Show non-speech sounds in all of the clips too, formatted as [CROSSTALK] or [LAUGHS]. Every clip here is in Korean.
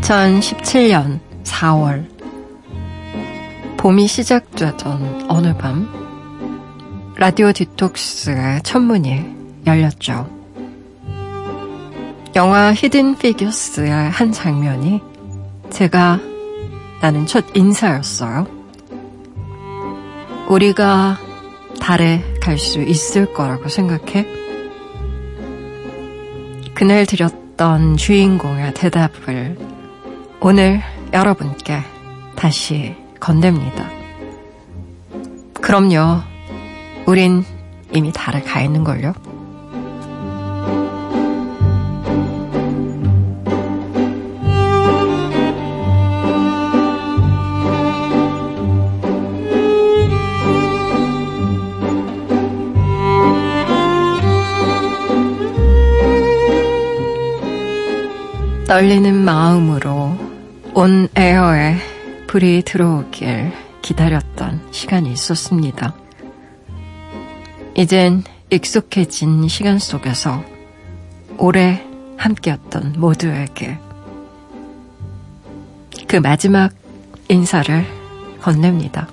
2017년 4월 봄이 시작되던 어느 밤 라디오 디톡스의 첫 문이 열렸죠. 영화 Hidden Figures의 한 장면이 제가 나눈 첫 인사였어요. 우리가 달에 갈 수 있을 거라고 생각해? 그날 드렸던 주인공의 대답을 오늘 여러분께 다시 건넵니다. 그럼요. 우린 이미 달에 가 있는걸요. 떨리는 마음으로 온 에어에 불이 들어오길 기다렸던 시간이 있었습니다. 이젠 익숙해진 시간 속에서 오래 함께였던 모두에게 그 마지막 인사를 건넵니다.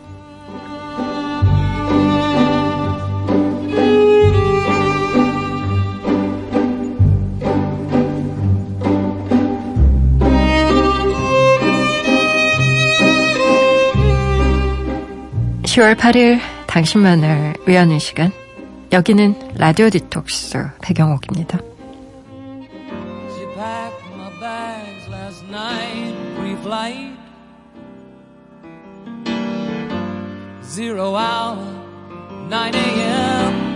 10월 8일 당신만을 위하는 시간. 여기는 라디오 디톡스 배경옥입니다. She packed my bags last night, pre-flight. Zero hour, 9 a.m.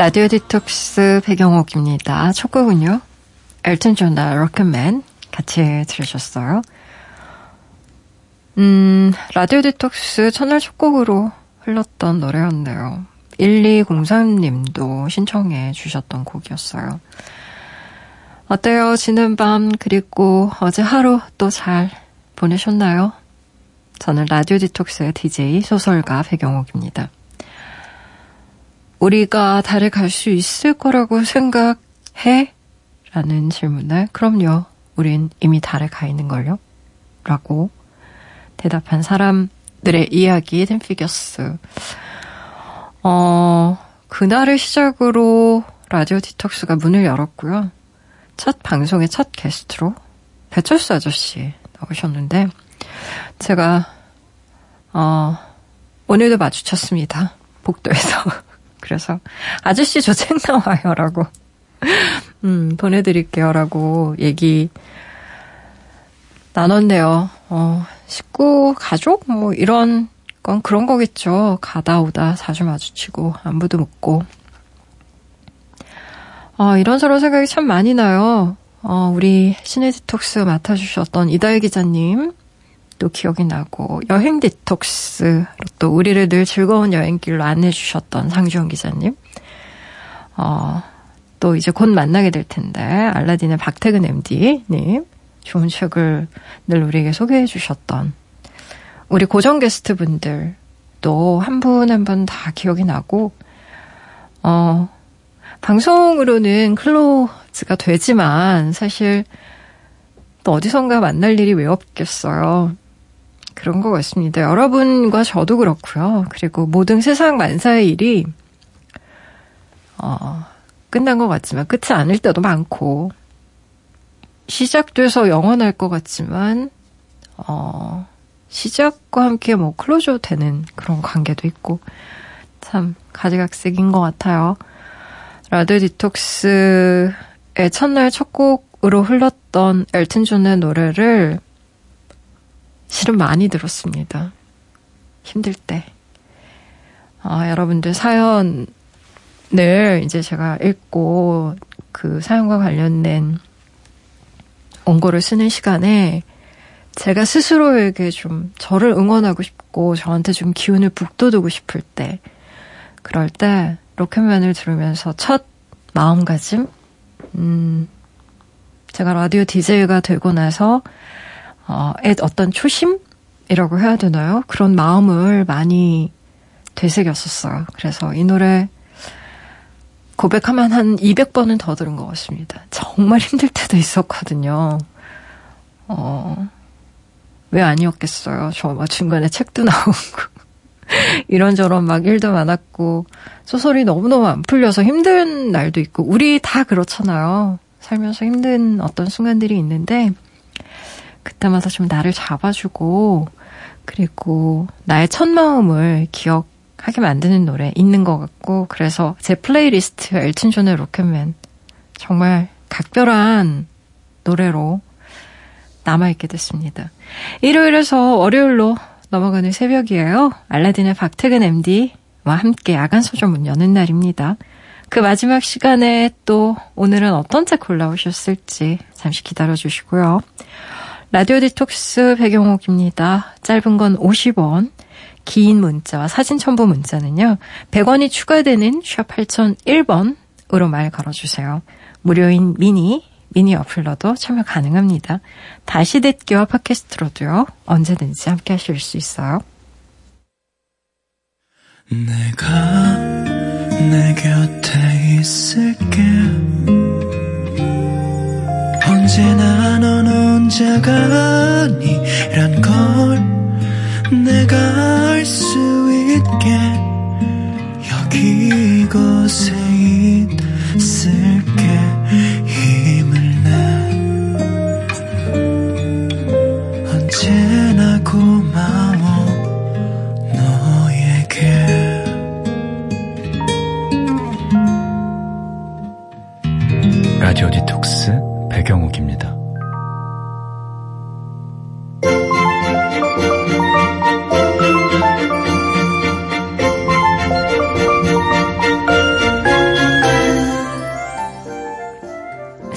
라디오 디톡스 백영옥입니다. 첫 곡은요. 엘튼 존의 Rocket Man 같이 들으셨어요. 음, 라디오 디톡스 첫날 첫 곡으로 흘렀던 노래였네요. 1203님도 신청해 주셨던 곡이었어요. 어때요? 지난 밤 그리고 어제 하루 또 잘 보내셨나요? 저는 라디오 디톡스의 DJ 소설가 백영옥입니다. 우리가 달에 갈 수 있을 거라고 생각해? 라는 질문에 그럼요. 우린 이미 달에 가 있는 걸요? 라고 대답한 사람들의 이야기 댄피겨스. 어, 그날을 시작으로 라디오 디톡스가 문을 열었고요. 첫 방송의 첫 게스트로 배철수 아저씨 나오셨는데 제가 어, 오늘도 마주쳤습니다. 복도에서. [LAUGHS] 그래서 아저씨 저 책 나와요라고 음, 보내드릴게요라고 얘기 나눴네요. 어, 식구, 가족 뭐 이런 건 그런 거겠죠. 가다 오다 자주 마주치고 안부도 묻고. 어, 이런저런 생각이 참 많이 나요. 어, 우리 시네디톡스 맡아주셨던 이달 기자님, 또 기억이 나고 여행 디톡스로 또 우리를 늘 즐거운 여행길로 안내해 주셨던 상주원 기자님. 어, 또 이제 곧 만나게 될 텐데 알라딘의 박태근 MD님 좋은 책을 늘 우리에게 소개해 주셨던 우리 고정 게스트 분들 또 한 분 한 분 다 기억이 나고 어 방송으로는 클로즈가 되지만 사실 또 어디선가 만날 일이 왜 없겠어요. 그런 것 같습니다. 여러분과 저도 그렇고요. 그리고 모든 세상 만사의 일이 어, 끝난 것 같지만 끝이 아닐 때도 많고 시작돼서 영원할 것 같지만 어, 시작과 함께 뭐 클로저 되는 그런 관계도 있고 참 가지각색인 것 같아요. 라디오 디톡스의 첫날 첫 곡으로 흘렀던 엘튼 존의 노래를 실은 많이 들었습니다. 힘들 때. 아, 여러분들 사연을 이제 제가 읽고 그 사연과 관련된 원고를 쓰는 시간에 제가 스스로에게 좀 저를 응원하고 싶고 저한테 좀 기운을 북돋우고 싶을 때 그럴 때 로켓맨을 들으면서 첫 마음가짐 음 제가 라디오 DJ가 되고 나서 어, 어떤 초심이라고 해야 되나요? 그런 마음을 많이 되새겼었어요. 그래서 이 노래 고백하면 한 200번은 더 들은 것 같습니다. 정말 힘들 때도 있었거든요. 어, 왜 아니었겠어요. 저 막 중간에 책도 나오고. [LAUGHS] 이런저런 막 일도 많았고, 소설이 너무너무 안 풀려서 힘든 날도 있고, 우리 다 그렇잖아요. 살면서 힘든 어떤 순간들이 있는데, 그때마다 좀 나를 잡아주고, 그리고 나의 첫 마음을 기억하게 만드는 노래 있는 것 같고, 그래서 제 플레이리스트 엘튼 존의 Rocket Man, 정말 각별한 노래로 남아있게 됐습니다. 일요일에서 월요일로 넘어가는 새벽이에요. 알라딘의 박태근 MD와 함께 야간 소설 문 여는 날입니다. 그 마지막 시간에 또 오늘은 어떤 책 골라오셨을지 잠시 기다려 주시고요. 라디오 디톡스 배경옥입니다. 짧은 건 50원, 긴 문자와 사진 첨부 문자는요. 100원이 추가되는 샵 8001번으로 말 걸어주세요. 무료인 미니 미니 어플러도 참여 가능합니다. 다시 듣기와 팟캐스트로도요. 언제든지 함께 하실 수 있어요. 내가 내 곁에 있을게 언제나 넌 혼자가 아니란 걸 내가 알 수 있게 여기 이곳에 있을게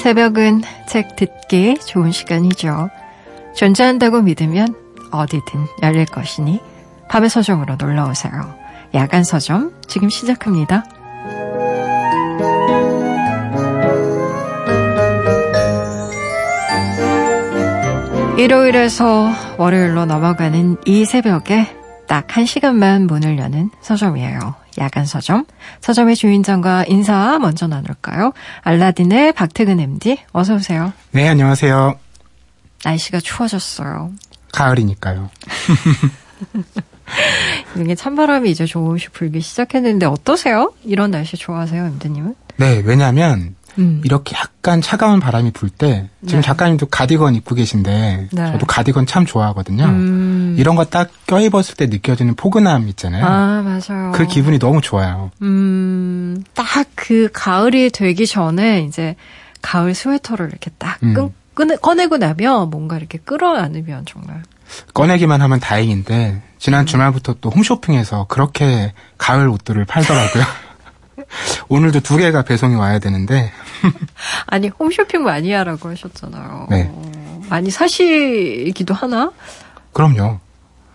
새벽은 책 듣기 좋은 시간이죠. 존재한다고 믿으면 어디든 열릴 것이니 밤의 서점으로 놀러 오세요. 야간 서점 지금 시작합니다. 일요일에서 월요일로 넘어가는 이 새벽에 딱 한 시간만 문을 여는 서점이에요. 야간 서점. 서점의 주인장과 인사 먼저 나눌까요? 알라딘의 박태근 MD, 어서오세요. 네, 안녕하세요. 날씨가 추워졌어요. 가을이니까요. [LAUGHS] 이게 찬바람이 이제 조금씩 불기 시작했는데 어떠세요? 이런 날씨 좋아하세요, 임대님은? 네, 왜냐하면 음. 이렇게 약간 차가운 바람이 불 때 지금 네. 작가님도 가디건 입고 계신데 네. 저도 가디건 참 좋아하거든요. 음. 이런 거 딱 껴입었을 때 느껴지는 포근함 있잖아요. 아 맞아요. 그 기분이 너무 좋아요. 음, 딱 그 가을이 되기 전에 이제 가을 스웨터를 이렇게 딱 음. 끄, 꺼내고 나면 뭔가 이렇게 끌어안으면 정말 꺼내기만 하면 다행인데 지난 음. 주말부터 또 홈쇼핑에서 그렇게 가을 옷들을 팔더라고요. [LAUGHS] 오늘도 두 개가 배송이 와야 되는데. [LAUGHS] 아니, 홈쇼핑 많이 하라고 하셨잖아요. 네. 많이 사시기도 하나? 그럼요.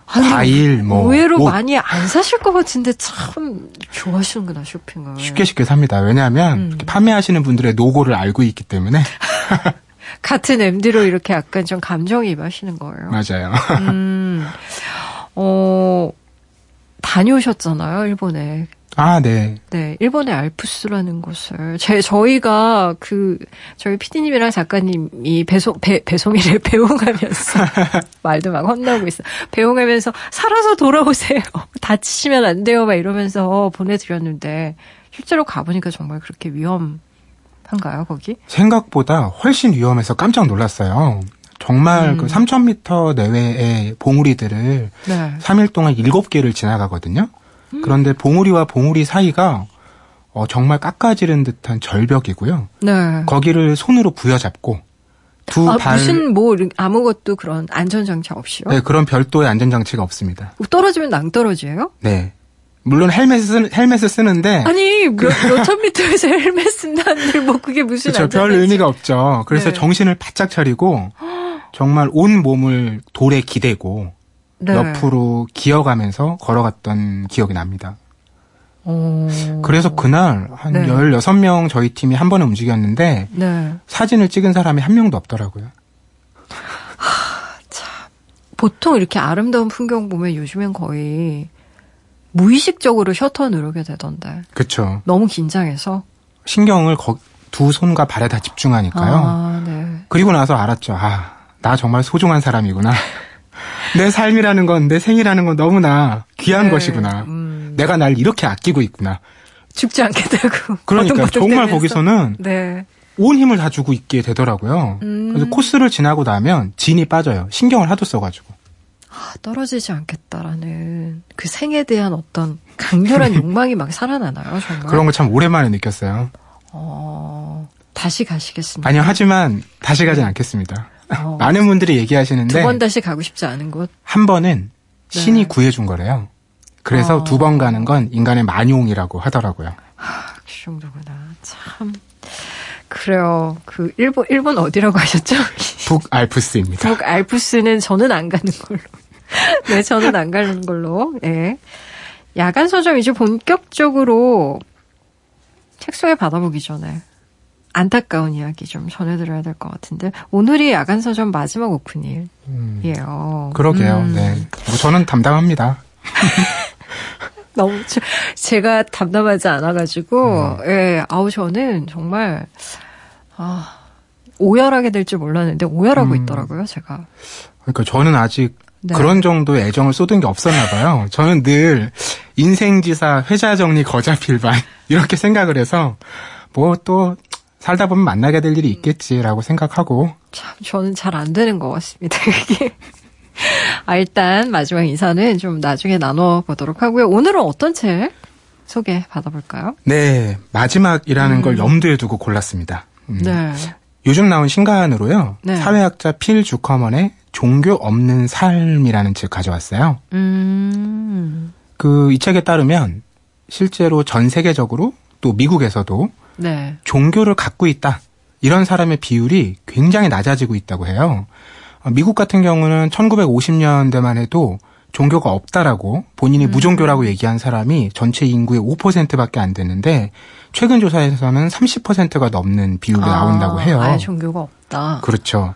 아니, 과일, 뭐. 의외로 옷. 많이 안 사실 것 같은데 참 좋아하시는구나, 쇼핑을. 쉽게 쉽게 삽니다. 왜냐하면 음. 판매하시는 분들의 노고를 알고 있기 때문에. [LAUGHS] 같은 MD로 이렇게 약간 좀 감정이입하시는 거예요. 맞아요. 음, 어, 다녀오셨잖아요, 일본에. 아, 네. 네, 일본의 알프스라는 곳을 제 저희가 그 저희 피디님이랑 작가님이 배송 배, 배송이를 [LAUGHS] 배웅하면서 [LAUGHS] 말도 막 혼나고 있어. 배웅하면서 살아서 돌아오세요. [LAUGHS] 다치시면 안 돼요. 막 이러면서 보내드렸는데 실제로 가보니까 정말 그렇게 위험한가요, 거기? 생각보다 훨씬 위험해서 깜짝 놀랐어요. 정말 음. 그 3,000m 내외의 봉우리들을 네. 3일 동안 7개를 지나가거든요. 그런데 봉우리와 봉우리 사이가 어, 정말 깎아지른 듯한 절벽이고요. 네. 거기를 손으로 부여잡고 두 아, 발. 무슨 뭐 아무것도 그런 안전장치 없이요? 네, 그런 별도의 안전장치가 없습니다. 떨어지면 낭떨어지예요? 네. 물론 헬멧을, 쓰, 헬멧을 쓰는데 아니 몇, 몇천 미터에서 헬멧 쓴다는데 뭐 그게 무슨 그렇죠. 별 의미가 없죠. 그래서 네. 정신을 바짝 차리고 정말 온 몸을 돌에 기대고 네. 옆으로 기어가면서 걸어갔던 기억이 납니다. 오. 그래서 그날 한 네. 16명 저희 팀이 한 번에 움직였는데 네. 사진을 찍은 사람이 한 명도 없더라고요. 하, 참. 보통 이렇게 아름다운 풍경 보면 요즘엔 거의 무의식적으로 셔터 누르게 되던데. 그렇죠. 너무 긴장해서 신경을 거, 두 손과 발에 다 집중하니까요. 아, 네. 그리고 나서 알았죠. 아, 나 정말 소중한 사람이구나. [LAUGHS] 내 삶이라는 건, 내 생이라는 건 너무나 귀한 네. 것이구나. 음. 내가 날 이렇게 아끼고 있구나. 죽지 않게 되고. [LAUGHS] 그러니까 정말 거기서는 네. 온 힘을 다 주고 있게 되더라고요. 음. 그래서 코스를 지나고 나면 진이 빠져요. 신경을 하도 써가지고. 아, 떨어지지 않겠다라는 그 생에 대한 어떤 강렬한 [LAUGHS] 욕망이 막 살아나나요, 정말? 그런 거참 오랜만에 느꼈어요. 어, 다시 가시겠습니다. 아니요, 하지만 다시 가진 않겠습니다. 어, 많은 분들이 얘기하시는데 두 번 다시 가고 싶지 않은 곳. 한 번은 신이 네. 구해준 거래요. 그래서 어. 두번 가는 건 인간의 만용이라고 하더라고요. 하, 그 정도구나. 참. 그래요. 그 일본 일본 어디라고 하셨죠? 북알프스입니다. 북알프스는 저는 안 가는 걸로. [LAUGHS] 네, 저는 안 가는 걸로. 네. 야간 서점 이제 본격적으로 책소에 받아보기 전에 안타까운 이야기 좀 전해드려야 될 것 같은데 오늘이 야간 서점 마지막 오픈일이에요. 음, 그러게요. 음. 네. 뭐 저는 담당합니다. [LAUGHS] 너무 제가 담담하지 않아가지고 음. 예, 아우 저는 정말 아 오열하게 될 줄 몰랐는데 오열하고 음. 있더라고요, 제가. 그러니까 저는 아직 네. 그런 정도의 애정을 쏟은 게 없었나 봐요. 저는 늘 인생지사 회자 정리 거자필반 [LAUGHS] 이렇게 생각을 해서 뭐또 살다 보면 만나게 될 일이 있겠지라고 생각하고 참 저는 잘 안 되는 것 같습니다. 이게 아, 일단 마지막 인사는 좀 나중에 나눠 보도록 하고요. 오늘은 어떤 책 소개 받아볼까요? 네, 마지막이라는 음. 걸 염두에 두고 골랐습니다. 음. 네. 요즘 나온 신간으로요. 네. 사회학자 필 주커먼의 종교 없는 삶이라는 책 가져왔어요. 음. 그이 책에 따르면 실제로 전 세계적으로 또 미국에서도 네. 종교를 갖고 있다. 이런 사람의 비율이 굉장히 낮아지고 있다고 해요. 미국 같은 경우는 1950년대만 해도 종교가 없다라고 본인이 음. 무종교라고 얘기한 사람이 전체 인구의 5%밖에 안 되는데 최근 조사에서는 30%가 넘는 비율이 아, 나온다고 해요. 아예 종교가 없다. 그렇죠.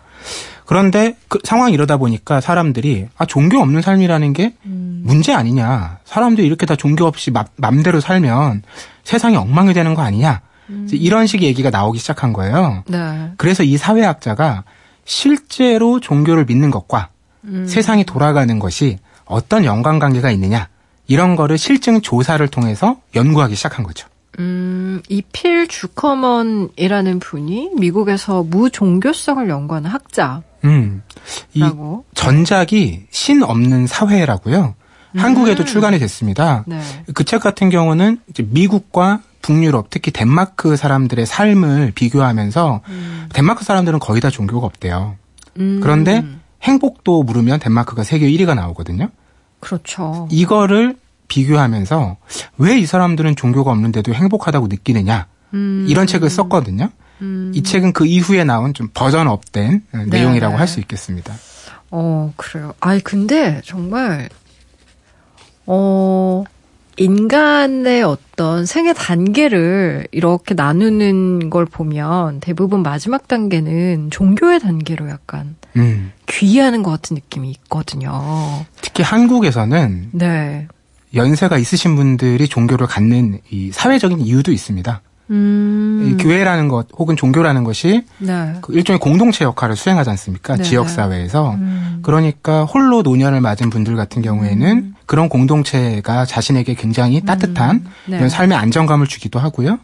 그런데 그 상황이 이러다 보니까 사람들이 아 종교 없는 삶이라는 게 음. 문제 아니냐. 사람들이 이렇게 다 종교 없이 맘, 맘대로 살면 세상이 엉망이 되는 거 아니냐. 음. 이런 식의 얘기가 나오기 시작한 거예요. 네. 그래서 이 사회학자가 실제로 종교를 믿는 것과 음. 세상이 돌아가는 것이 어떤 연관 관계가 있느냐 이런 거를 실증 조사를 통해서 연구하기 시작한 거죠. 음, 이필 주커먼이라는 분이 미국에서 무종교성을 연구하는 학자. 음, 이 전작이 신 없는 사회라고요. 음. 한국에도 출간이 됐습니다. 네. 그 책 같은 경우는 이제 미국과 북유럽, 특히 덴마크 사람들의 삶을 비교하면서 음. 덴마크 사람들은 거의 다 종교가 없대요. 음. 그런데 행복도 물으면 덴마크가 세계 1위가 나오거든요. 그렇죠. 이거를 비교하면서 왜 이 사람들은 종교가 없는데도 행복하다고 느끼느냐 음. 이런 책을 썼거든요. 음. 이 책은 그 이후에 나온 좀 version up된 네. 내용이라고 할 수 있겠습니다. 어 그래요. 아니 근데 정말 어 인간의 어떤 생애 단계를 이렇게 나누는 걸 보면 대부분 마지막 단계는 종교의 단계로 약간 음. 귀의하는 것 같은 느낌이 있거든요. 특히 한국에서는 네. 연세가 있으신 분들이 종교를 갖는 이 사회적인 이유도 있습니다. 음. 교회라는 것 혹은 종교라는 것이 네. 그 일종의 공동체 역할을 수행하지 않습니까? 네. 지역 사회에서 음. 그러니까 홀로 노년을 맞은 분들 같은 경우에는 음. 그런 공동체가 자신에게 굉장히 음. 따뜻한 네. 이런 삶의 안정감을 주기도 하고요.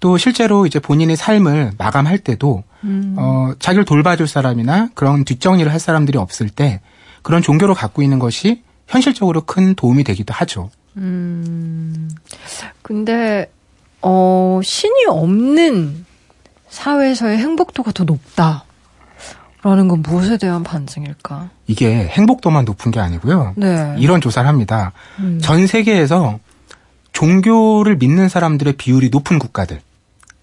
또 실제로 이제 본인의 삶을 마감할 때도 음. 어 자기를 돌봐줄 사람이나 그런 뒷정리를 할 사람들이 없을 때 그런 종교를 갖고 있는 것이 현실적으로 큰 도움이 되기도 하죠. 음. 근데 어, 신이 없는 사회에서의 행복도가 더 높다. 라는 건 무엇에 대한 반증일까? 이게 행복도만 높은 게 아니고요. 네. 이런 조사를 합니다. 음. 전 세계에서 종교를 믿는 사람들의 비율이 높은 국가들,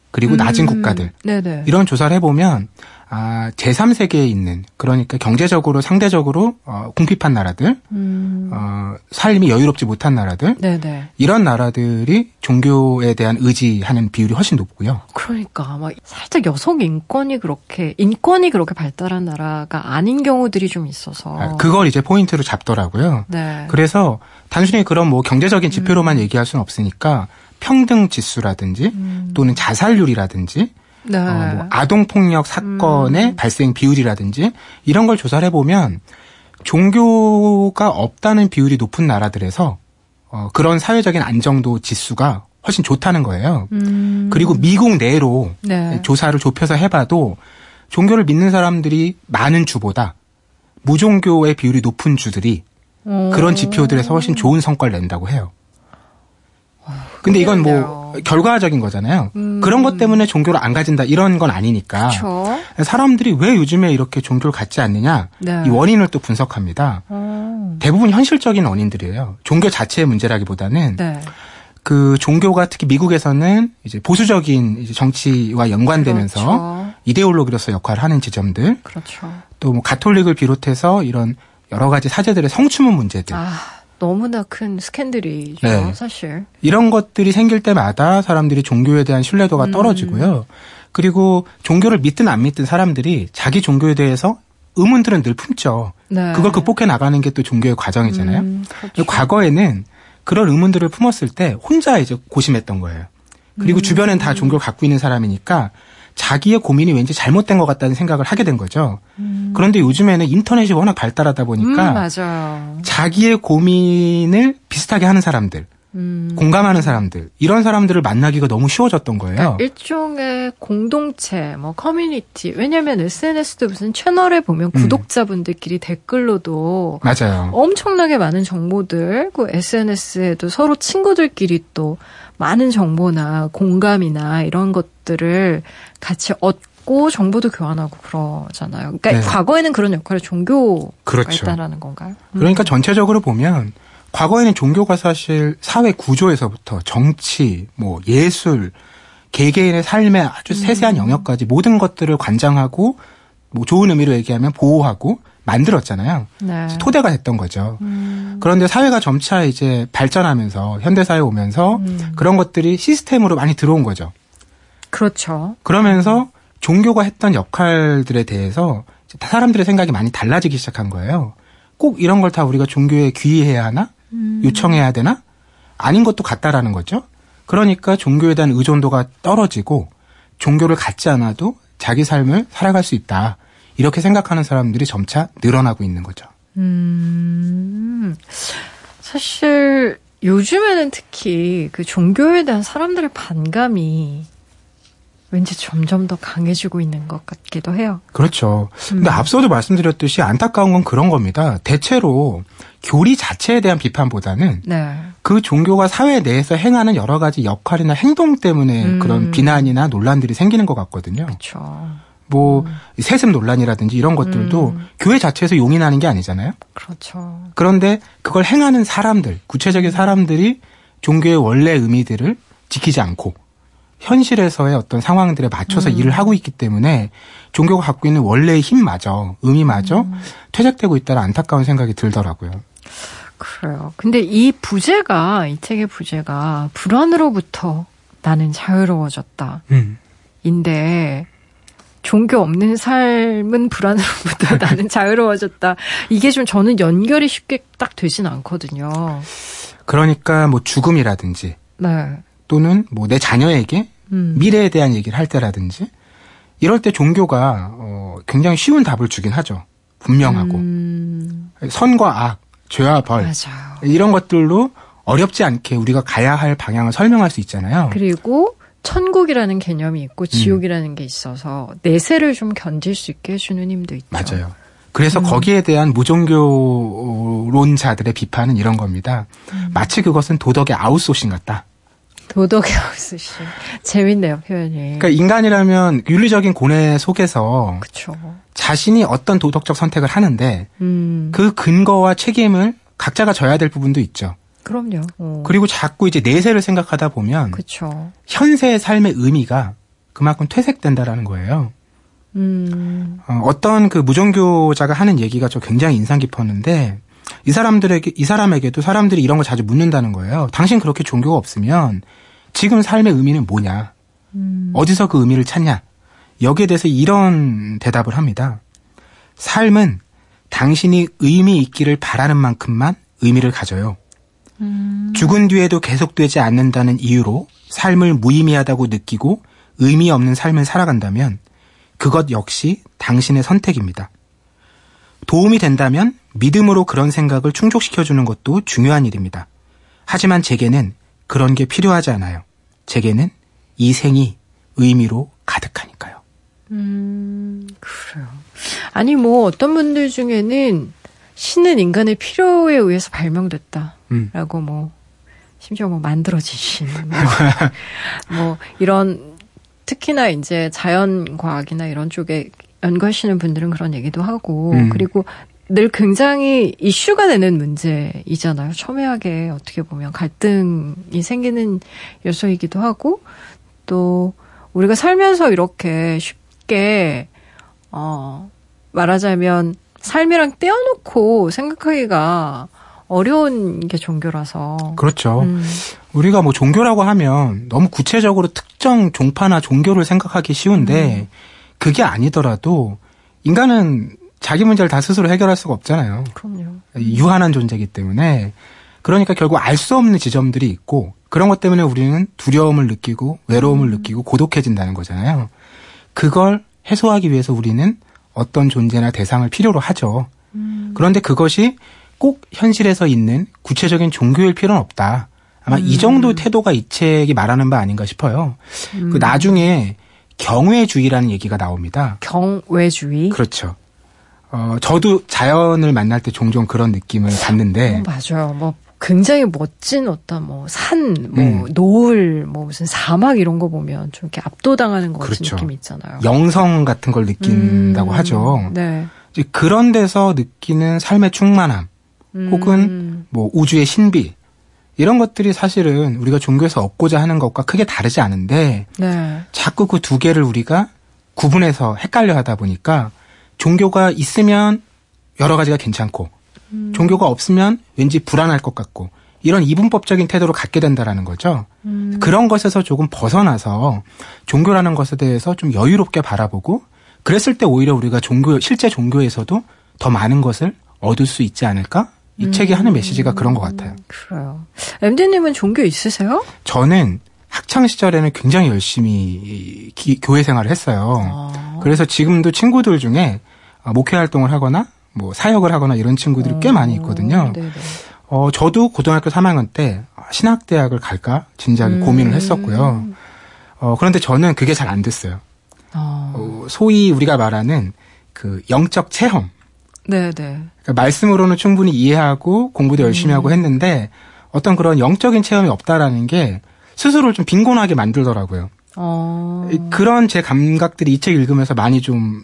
그리고 음. 낮은 국가들, 네네. 이런 조사를 해보면 아, 제3세계에 있는 그러니까 경제적으로 상대적으로 어, 궁핍한 나라들, 음. 어, 삶이 여유롭지 못한 나라들, 네네. 이런 나라들이 종교에 대한 의지하는 비율이 훨씬 높고요. 그러니까 아마 살짝 여성 인권이 그렇게 인권이 그렇게 발달한 나라가 아닌 경우들이 좀 있어서 아, 그걸 이제 포인트로 잡더라고요. 네. 그래서 단순히 그런 뭐 경제적인 지표로만 음. 얘기할 수는 없으니까 평등 지수라든지 음. 또는 자살률이라든지 네. 어, 뭐 아동 폭력 사건의 음. 발생 비율이라든지 이런 걸 조사를 해보면 종교가 없다는 비율이 높은 나라들에서 어, 그런 사회적인 안정도 지수가 훨씬 좋다는 거예요. 음. 그리고 미국 내로 네. 조사를 좁혀서 해봐도 종교를 믿는 사람들이 많은 주보다 무종교의 비율이 높은 주들이 오. 그런 지표들에서 훨씬 좋은 성과를 낸다고 해요. 근데 이건 뭐 결과적인 거잖아요. 음. 그런 것 때문에 종교를 안 가진다 이런 건 아니니까. 그쵸. 사람들이 왜 요즘에 이렇게 종교를 갖지 않느냐 네. 이 원인을 또 분석합니다. 음. 대부분 현실적인 원인들이에요. 종교 자체의 문제라기보다는 네. 그 종교가 특히 미국에서는 이제 보수적인 이제 정치와 연관되면서 그렇죠. 이데올로기로서 역할을 하는 지점들. 그렇죠. 또 뭐 가톨릭을 비롯해서 이런 여러 가지 사제들의 성추문 문제들. 아. 너무나 큰 스캔들이죠, 네. 사실. 이런 것들이 생길 때마다 사람들이 종교에 대한 신뢰도가 음. 떨어지고요. 그리고 종교를 믿든 안 믿든 사람들이 자기 종교에 대해서 의문들은 늘 품죠. 네. 그걸 극복해 나가는 게 또 종교의 과정이잖아요. 음, 그렇죠. 과거에는 그런 의문들을 품었을 때 혼자 이제 고심했던 거예요. 그리고 음. 주변엔 다 종교를 갖고 있는 사람이니까 자기의 고민이 왠지 잘못된 것 같다는 생각을 하게 된 거죠. 음. 그런데 요즘에는 인터넷이 워낙 발달하다 보니까 음, 자기의 고민을 비슷하게 하는 사람들, 음. 공감하는 사람들 이런 사람들을 만나기가 너무 쉬워졌던 거예요. 그러니까 일종의 공동체, 뭐 커뮤니티. 왜냐하면 SNS도 무슨 채널에 보면 음. 구독자분들끼리 댓글로도 맞아요. 엄청나게 많은 정보들, 그 SNS에도 서로 친구들끼리 또 많은 정보나 공감이나 이런 것 들을 같이 얻고 정보도 교환하고 그러잖아요. 그러니까 네. 과거에는 그런 역할을 종교가 그렇죠. 했다라는 건가요? 음. 그러니까 전체적으로 보면 과거에는 종교가 사실 사회 구조에서부터 정치, 뭐 예술, 개개인의 삶의 아주 세세한 음. 영역까지 모든 것들을 관장하고 뭐 좋은 의미로 얘기하면 보호하고 만들었잖아요. 네. 토대가 됐던 거죠. 음. 그런데 사회가 점차 이제 발전하면서 현대 사회에 오면서 음. 그런 것들이 시스템으로 많이 들어온 거죠. 그렇죠. 그러면서 종교가 했던 역할들에 대해서 사람들의 생각이 많이 달라지기 시작한 거예요. 꼭 이런 걸 다 우리가 종교에 귀의해야 하나? 음. 요청해야 되나? 아닌 것도 같다라는 거죠. 그러니까 종교에 대한 의존도가 떨어지고 종교를 갖지 않아도 자기 삶을 살아갈 수 있다. 이렇게 생각하는 사람들이 점차 늘어나고 있는 거죠. 음, 사실 요즘에는 특히 그 종교에 대한 사람들의 반감이 왠지 점점 더 강해지고 있는 것 같기도 해요. 그렇죠. 근데 음. 앞서도 말씀드렸듯이 안타까운 건 그런 겁니다. 대체로 교리 자체에 대한 비판보다는 네. 그 종교가 사회 내에서 행하는 여러 가지 역할이나 행동 때문에 음. 그런 비난이나 논란들이 생기는 것 같거든요. 그렇죠. 뭐 음. 세습 논란이라든지 이런 것들도 음. 교회 자체에서 용인하는 게 아니잖아요. 그렇죠. 그런데 그걸 행하는 사람들, 구체적인 사람들이 종교의 원래 의미들을 지키지 않고 현실에서의 어떤 상황들에 맞춰서 음. 일을 하고 있기 때문에 종교가 갖고 있는 원래의 힘마저 의미마저 음. 퇴색되고 있다는 안타까운 생각이 들더라고요. 그래요. 근데 이 부제가 이 책의 부제가 불안으로부터 나는 자유로워졌다. 음. 인데 종교 없는 삶은 불안으로부터 [LAUGHS] 나는 자유로워졌다. 이게 좀 저는 연결이 쉽게 딱 되진 않거든요. 그러니까 뭐 죽음이라든지 네. 또는 뭐 내 자녀에게 음. 미래에 대한 얘기를 할 때라든지 이럴 때 종교가 어 굉장히 쉬운 답을 주긴 하죠. 분명하고 음. 선과 악, 죄와 벌 맞아요. 이런 것들로 어렵지 않게 우리가 가야 할 방향을 설명할 수 있잖아요. 그리고 천국이라는 개념이 있고 지옥이라는 음. 게 있어서 내세를 좀 견딜 수 있게 해주는 힘도 있죠. 맞아요. 그래서 음. 거기에 대한 무종교론자들의 비판은 이런 겁니다. 음. 마치 그것은 도덕의 아웃소싱 같다. 도덕이 [LAUGHS] 없으시. 재밌네요, 표현이. 그러니까 인간이라면 윤리적인 고뇌 속에서 그쵸. 자신이 어떤 도덕적 선택을 하는데 음. 그 근거와 책임을 각자가 져야 될 부분도 있죠. 그럼요. 어. 그리고 자꾸 이제 내세를 생각하다 보면 그쵸. 현세의 삶의 의미가 그만큼 퇴색된다라는 거예요. 음. 어, 떤그 무종교자가 하는 얘기가 저 굉장히 인상 깊었는데 이 사람들에게 이 사람에게도 사람들이 이런 걸 자주 묻는다는 거예요. 당신 그렇게 종교가 없으면 지금 삶의 의미는 뭐냐? 음. 어디서 그 의미를 찾냐? 여기에 대해서 이런 대답을 합니다. 삶은 당신이 의미 있기를 바라는 만큼만 의미를 가져요. 음. 죽은 뒤에도 계속되지 않는다는 이유로 삶을 무의미하다고 느끼고 의미 없는 삶을 살아간다면 그것 역시 당신의 선택입니다. 도움이 된다면 믿음으로 그런 생각을 충족시켜주는 것도 중요한 일입니다. 하지만 제게는 그런 게 필요하지 않아요. 제게는 이 생이 의미로 가득하니까요. 음, 그래요. 아니, 뭐, 어떤 분들 중에는 신은 인간의 필요에 의해서 발명됐다. 음. 라고 뭐, 심지어 뭐, 만들어지신. [LAUGHS] 뭐, 뭐, 이런, 특히나 이제 자연과학이나 이런 쪽에 연구하시는 분들은 그런 얘기도 하고, 음. 그리고 늘 굉장히 이슈가 되는 문제이잖아요. 첨예하게 어떻게 보면 갈등이 생기는 요소이기도 하고 또 우리가 살면서 이렇게 쉽게 어 말하자면 삶이랑 떼어놓고 생각하기가 어려운 게 종교라서. 그렇죠. 음. 우리가 뭐 종교라고 하면 너무 구체적으로 특정 종파나 종교를 생각하기 쉬운데 음. 그게 아니더라도 인간은 자기 문제를 다 스스로 해결할 수가 없잖아요. 그럼요. 유한한 존재이기 때문에 그러니까 결국 알 수 없는 지점들이 있고 그런 것 때문에 우리는 두려움을 느끼고 외로움을 음. 느끼고 고독해진다는 거잖아요. 그걸 해소하기 위해서 우리는 어떤 존재나 대상을 필요로 하죠. 음. 그런데 그것이 꼭 현실에서 있는 구체적인 종교일 필요는 없다. 아마 음. 이 정도 태도가 이 책이 말하는 바 아닌가 싶어요. 그 음. 나중에 경외주의라는 얘기가 나옵니다. 경외주의? 그렇죠. 어, 저도 자연을 만날 때 종종 그런 느낌을 받는데. 어, 맞아요. 뭐, 굉장히 멋진 어떤 뭐, 산, 뭐, 음. 노을, 뭐, 무슨 사막 이런 거 보면 좀 이렇게 압도당하는 것 같은 그렇죠. 느낌이 있잖아요. 영성 같은 걸 느낀다고 음. 하죠. 네. 이제 그런 데서 느끼는 삶의 충만함, 음. 혹은 뭐, 우주의 신비, 이런 것들이 사실은 우리가 종교에서 얻고자 하는 것과 크게 다르지 않은데, 네. 자꾸 그 두 개를 우리가 구분해서 헷갈려 하다 보니까 종교가 있으면 여러 가지가 괜찮고 음. 종교가 없으면 왠지 불안할 것 같고 이런 이분법적인 태도를 갖게 된다라는 거죠. 음. 그런 것에서 조금 벗어나서 종교라는 것에 대해서 좀 여유롭게 바라보고 그랬을 때 오히려 우리가 종교 실제 종교에서도 더 많은 것을 얻을 수 있지 않을까? 이 음. 책이 하는 메시지가 그런 것 같아요. 그래요. MD님은 종교 있으세요? 저는 학창 시절에는 굉장히 열심히 기, 교회 생활을 했어요. 아. 그래서 지금도 친구들 중에 아, 목회 활동을 하거나 뭐 사역을 하거나 이런 친구들이 꽤 많이 있거든요. 네네. 어, 저도 고등학교 3학년 때 신학대학을 갈까 진지하게 음. 고민을 했었고요. 어, 그런데 저는 그게 잘 안 됐어요. 어. 어, 소위 우리가 말하는 그 영적 체험. 네네. 그러니까 말씀으로는 충분히 이해하고 공부도 열심히 음. 하고 했는데 어떤 그런 영적인 체험이 없다라는 게 스스로를 좀 빈곤하게 만들더라고요. 어. 그런 제 감각들이 이 책 읽으면서 많이 좀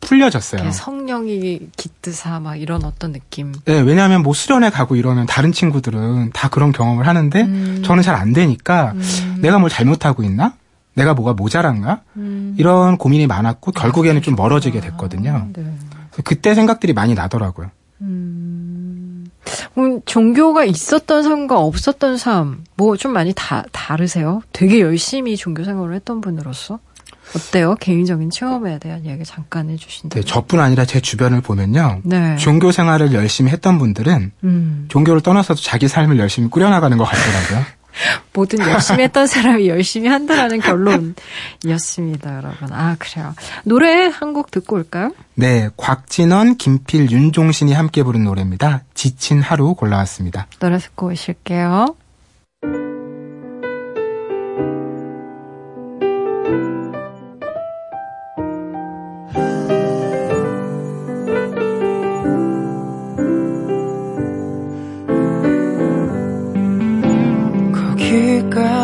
풀려졌어요. 성령이 깃드사 막 이런 어떤 느낌. 네, 왜냐하면 뭐 수련회 가고 이러면 다른 친구들은 다 그런 경험을 하는데 음. 저는 잘 안 되니까 음. 내가 뭘 잘못하고 있나? 내가 뭐가 모자란가? 음. 이런 고민이 많았고 결국에는 아, 좀 멀어지게 됐거든요. 네. 그때 생각들이 많이 나더라고요. 음. 음, 종교가 있었던 삶과 없었던 삶, 뭐 좀 많이 다, 다르세요? 되게 열심히 종교 생활을 했던 분으로서? 어때요? 개인적인 체험에 대한 이야기 잠깐 해주신다면. 네, 저뿐 아니라 제 주변을 보면요. 네. 종교 생활을 열심히 했던 분들은 음. 종교를 떠나서도 자기 삶을 열심히 꾸려나가는 것 같더라고요. [LAUGHS] 뭐든 열심히 했던 사람이 열심히 한다라는 결론이었습니다, 여러분. 아, 그래요. 노래 한 곡 듣고 올까요? 네, 곽진원, 김필, 윤종신이 함께 부른 노래입니다. 지친 하루 골라왔습니다. 노래 듣고 오실게요.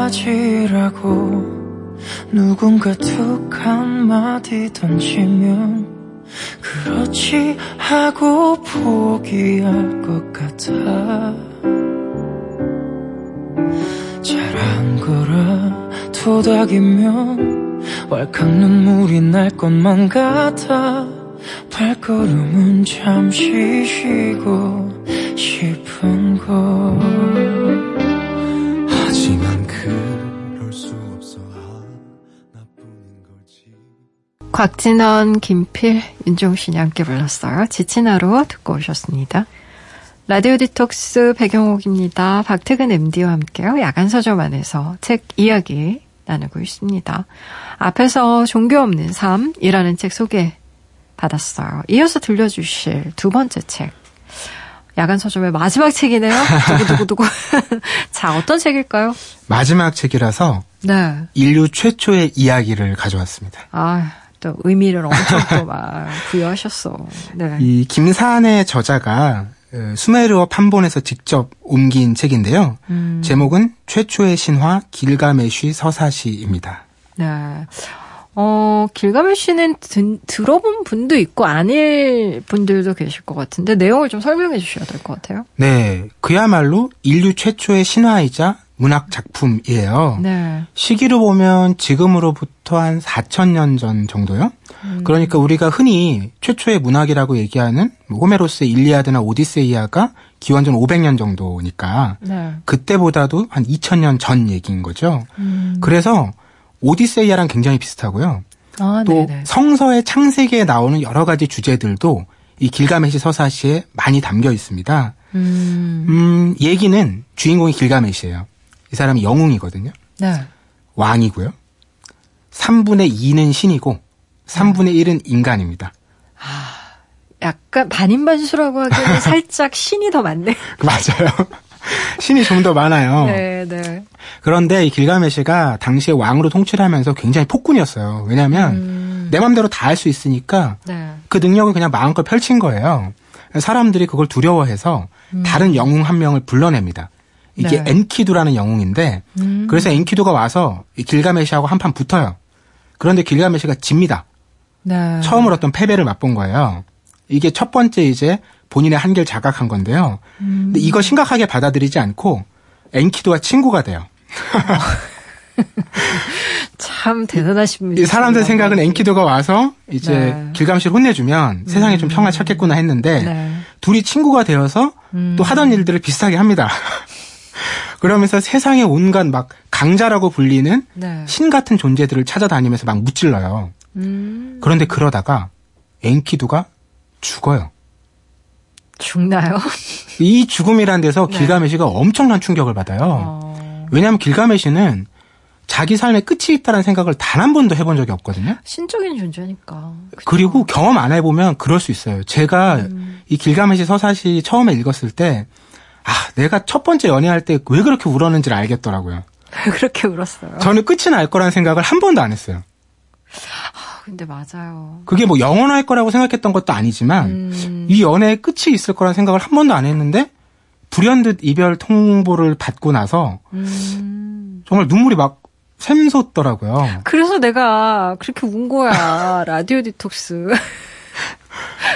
여기까지라고 누군가 툭 한마디 던지면 그렇지 하고 포기할 것 같아. 잘한 거라 토닥이면 왈칵 눈물이 날 것만 같아. 발걸음은 잠시 쉬고 싶은 걸 곽진원, 김필, 윤종신이 함께 불렀어요. 지친 하루 듣고 오셨습니다. 라디오 디톡스 배경옥입니다. 박태근 MD와 함께요. 야간 서점 안에서 책 이야기 나누고 있습니다. 앞에서 종교 없는 삶이라는 책 소개 받았어요. 이어서 들려주실 두 번째 책. 야간 서점의 마지막 책이네요. 두구두구두구. [LAUGHS] 자, 어떤 책일까요? 마지막 책이라서 네. 인류 최초의 이야기를 가져왔습니다. 아, 또 의미를 엄청 또 막 부여하셨어. 네. 이 김산의 저자가 어, 수메르어 판본에서 직접 옮긴 책인데요. 음. 제목은 최초의 신화 길가메쉬 서사시입니다. 네. 어, 길가메쉬는 드, 들어본 분도 있고 아닐 분들도 계실 것 같은데 내용을 좀 설명해 주셔야 될 것 같아요. 네. 그야말로 인류 최초의 신화이자 문학 작품이에요. 네. 시기로 보면 지금으로부터 한 4천 년 전 정도요. 음. 그러니까 우리가 흔히 최초의 문학이라고 얘기하는 뭐 호메로스의 일리아드나 오디세이아가 기원전 500년 정도니까 네. 그때보다도 한 2000년 전 얘기인 거죠. 음. 그래서 오디세이아랑 굉장히 비슷하고요. 아, 또 네네. 성서의 창세기에 나오는 여러 가지 주제들도 이 길가메시 서사시에 많이 담겨 있습니다. 음. 음, 얘기는 주인공이 길가메시예요. 이 사람이 영웅이거든요. 네. 왕이고요. 3분의 2는 신이고 3분의 1은 인간입니다. 아, 약간 반인반수라고 하기에는 [LAUGHS] 살짝 신이 더 많네. [LAUGHS] 맞아요. 신이 좀 더 많아요. 네, 네. 그런데 이 길가메시가 당시에 왕으로 통치를 하면서 굉장히 폭군이었어요. 왜냐하면 음. 내 맘대로 다 할 수 있으니까 네. 그 능력을 그냥 마음껏 펼친 거예요. 사람들이 그걸 두려워해서 음. 다른 영웅 한 명을 불러냅니다. 이게 네. 엔키두라는 영웅인데 음. 그래서 엔키두가 와서 이 길가메시하고 한판 붙어요. 그런데 길가메시가 집니다. 네. 처음으로 어떤 패배를 맛본 거예요. 이게 첫 번째 이제 본인의 한계를 자각한 건데요. 음. 근데 이거 심각하게 받아들이지 않고 엔키두와 친구가 돼요. [LAUGHS] 참 대단하신 분이 사람들 생각은 엔키두가 와서 이제 네. 길가메시를 혼내주면 음. 세상에 좀 평화 찾겠구나 했는데 네. 둘이 친구가 되어서 음. 또 하던 일들을 비슷하게 합니다. 그러면서 세상에 온갖 막 강자라고 불리는 네. 신 같은 존재들을 찾아다니면서 막 무찔러요. 음. 그런데 그러다가 엔키두가 죽어요. 죽나요? 이 죽음이란 데서 네. 길가메시가 엄청난 충격을 받아요. 어... 왜냐하면 길가메시는 자기 삶의 끝이 있다는 생각을 단 한 번도 해본 적이 없거든요. 신적인 존재니까. 그쵸? 그리고 경험 안 해보면 그럴 수 있어요. 제가 음... 이 길가메시 서사시 처음에 읽었을 때 아, 내가 첫 번째 연애할 때 왜 그렇게 울었는지를 알겠더라고요. 왜 [LAUGHS] 그렇게 울었어요? 저는 끝이 날 거라는 생각을 한 번도 안 했어요. 아, 근데 맞아요. 그게 뭐 영원할 거라고 생각했던 것도 아니지만 음... 이 연애의 끝이 있을 거라는 생각을 한 번도 안 했는데 불현듯 이별 통보를 받고 나서 음... 정말 눈물이 막 샘솟더라고요. 그래서 내가 그렇게 운 거야. 라디오 디톡스.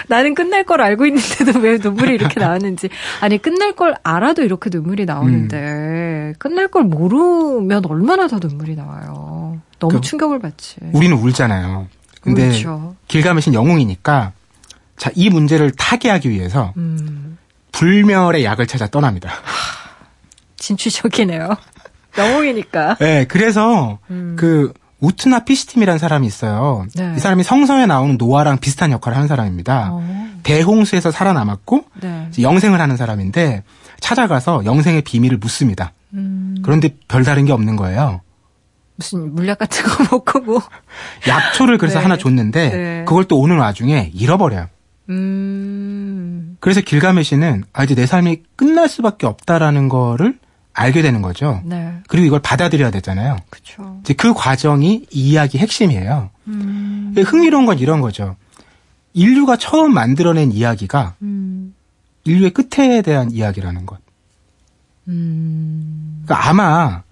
나는 끝날 걸 알고 있는데도 왜 눈물이 이렇게 [LAUGHS] 나왔는지. 아니, 끝날 걸 알아도 이렇게 눈물이 나오는데, 음. 끝날 걸 모르면 얼마나 더 눈물이 나와요. 너무 그, 충격을 받지. 우리는 울잖아요. 근데 그렇죠. 길가메신 영웅이니까 자, 이 문제를 타개하기 위해서 음. 불멸의 약을 찾아 떠납니다. 진취적이네요. [LAUGHS] 영웅이니까. 네, 그래서 음. 그 우트나 피시팀이라는 사람이 있어요. 네. 이 사람이 성서에 나오는 노아랑 비슷한 역할을 하는 사람입니다. 어. 대홍수에서 살아남았고 네. 영생을 하는 사람인데 찾아가서 영생의 비밀을 묻습니다. 음. 그런데 별다른 게 없는 거예요. 무슨 물약 같은 거 [LAUGHS] 먹고 뭐 약초를 그래서 네. 하나 줬는데 네. 그걸 또 오는 와중에 잃어버려요. 음. 그래서 길가메시는 아 이제 내 삶이 끝날 수밖에 없다라는 거를 알게 되는 거죠. 네. 그리고 이걸 받아들여야 되잖아요. 그쵸. 이제 그 과정이 이 이야기 핵심이에요. 음. 흥미로운 건 이런 거죠. 인류가 처음 만들어낸 이야기가 음. 인류의 끝에 대한 이야기라는 것. 음. 그러니까 아마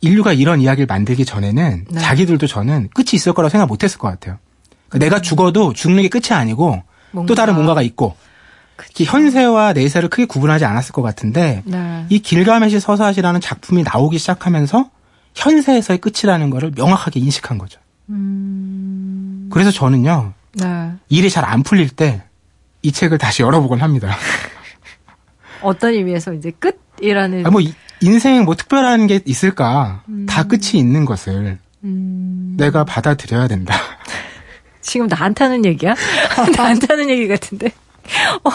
인류가 이런 이야기를 만들기 전에는 네. 자기들도 저는 끝이 있을 거라고 생각 못 했을 것 같아요. 그러니까 내가 죽어도 죽는 게 끝이 아니고. 또 다른 뭔가가 있고 그치. 현세와 내세를 크게 구분하지 않았을 것 같은데 네. 이 길가메시 서사시라는 작품이 나오기 시작하면서 현세에서의 끝이라는 것을 명확하게 인식한 거죠. 음... 그래서 저는요 네. 일이 잘 안 풀릴 때 이 책을 다시 열어보곤 합니다. [LAUGHS] 어떤 의미에서 이제 끝이라는 아, 뭐 인생 뭐 특별한 게 있을까? 음... 다 끝이 있는 것을 음... 내가 받아들여야 된다. [LAUGHS] 지금 나한테 하는 얘기야? [LAUGHS] 나한테 하는 얘기 같은데. [LAUGHS] 어,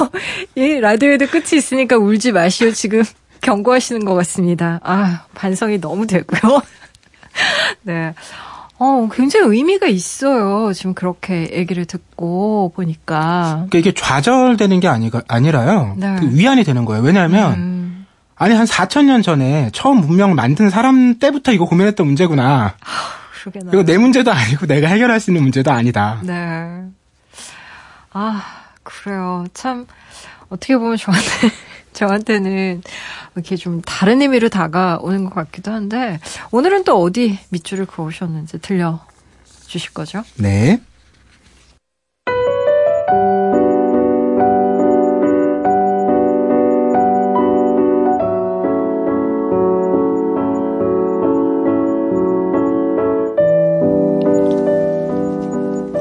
이 라디오에도 끝이 있으니까 울지 마시오. 지금 경고하시는 것 같습니다. 아, 반성이 너무 되고요. [LAUGHS] 네. 어, 굉장히 의미가 있어요. 지금 그렇게 얘기를 듣고 보니까. 그러니까 이게 좌절되는 게 아니, 아니라요. 네. 그 위안이 되는 거예요. 왜냐하면, 음. 아니, 한 4천년 전에 처음 문명 만든 사람 때부터 이거 고민했던 문제구나. 그리고 내 문제도 아니고 내가 해결할 수 있는 문제도 아니다. 네. 아, 그래요. 참, 어떻게 보면 저한테, [LAUGHS] 저한테는 이렇게 좀 다른 의미로 다가오는 것 같기도 한데, 오늘은 또 어디 밑줄을 그으셨는지 들려주실 거죠? 네.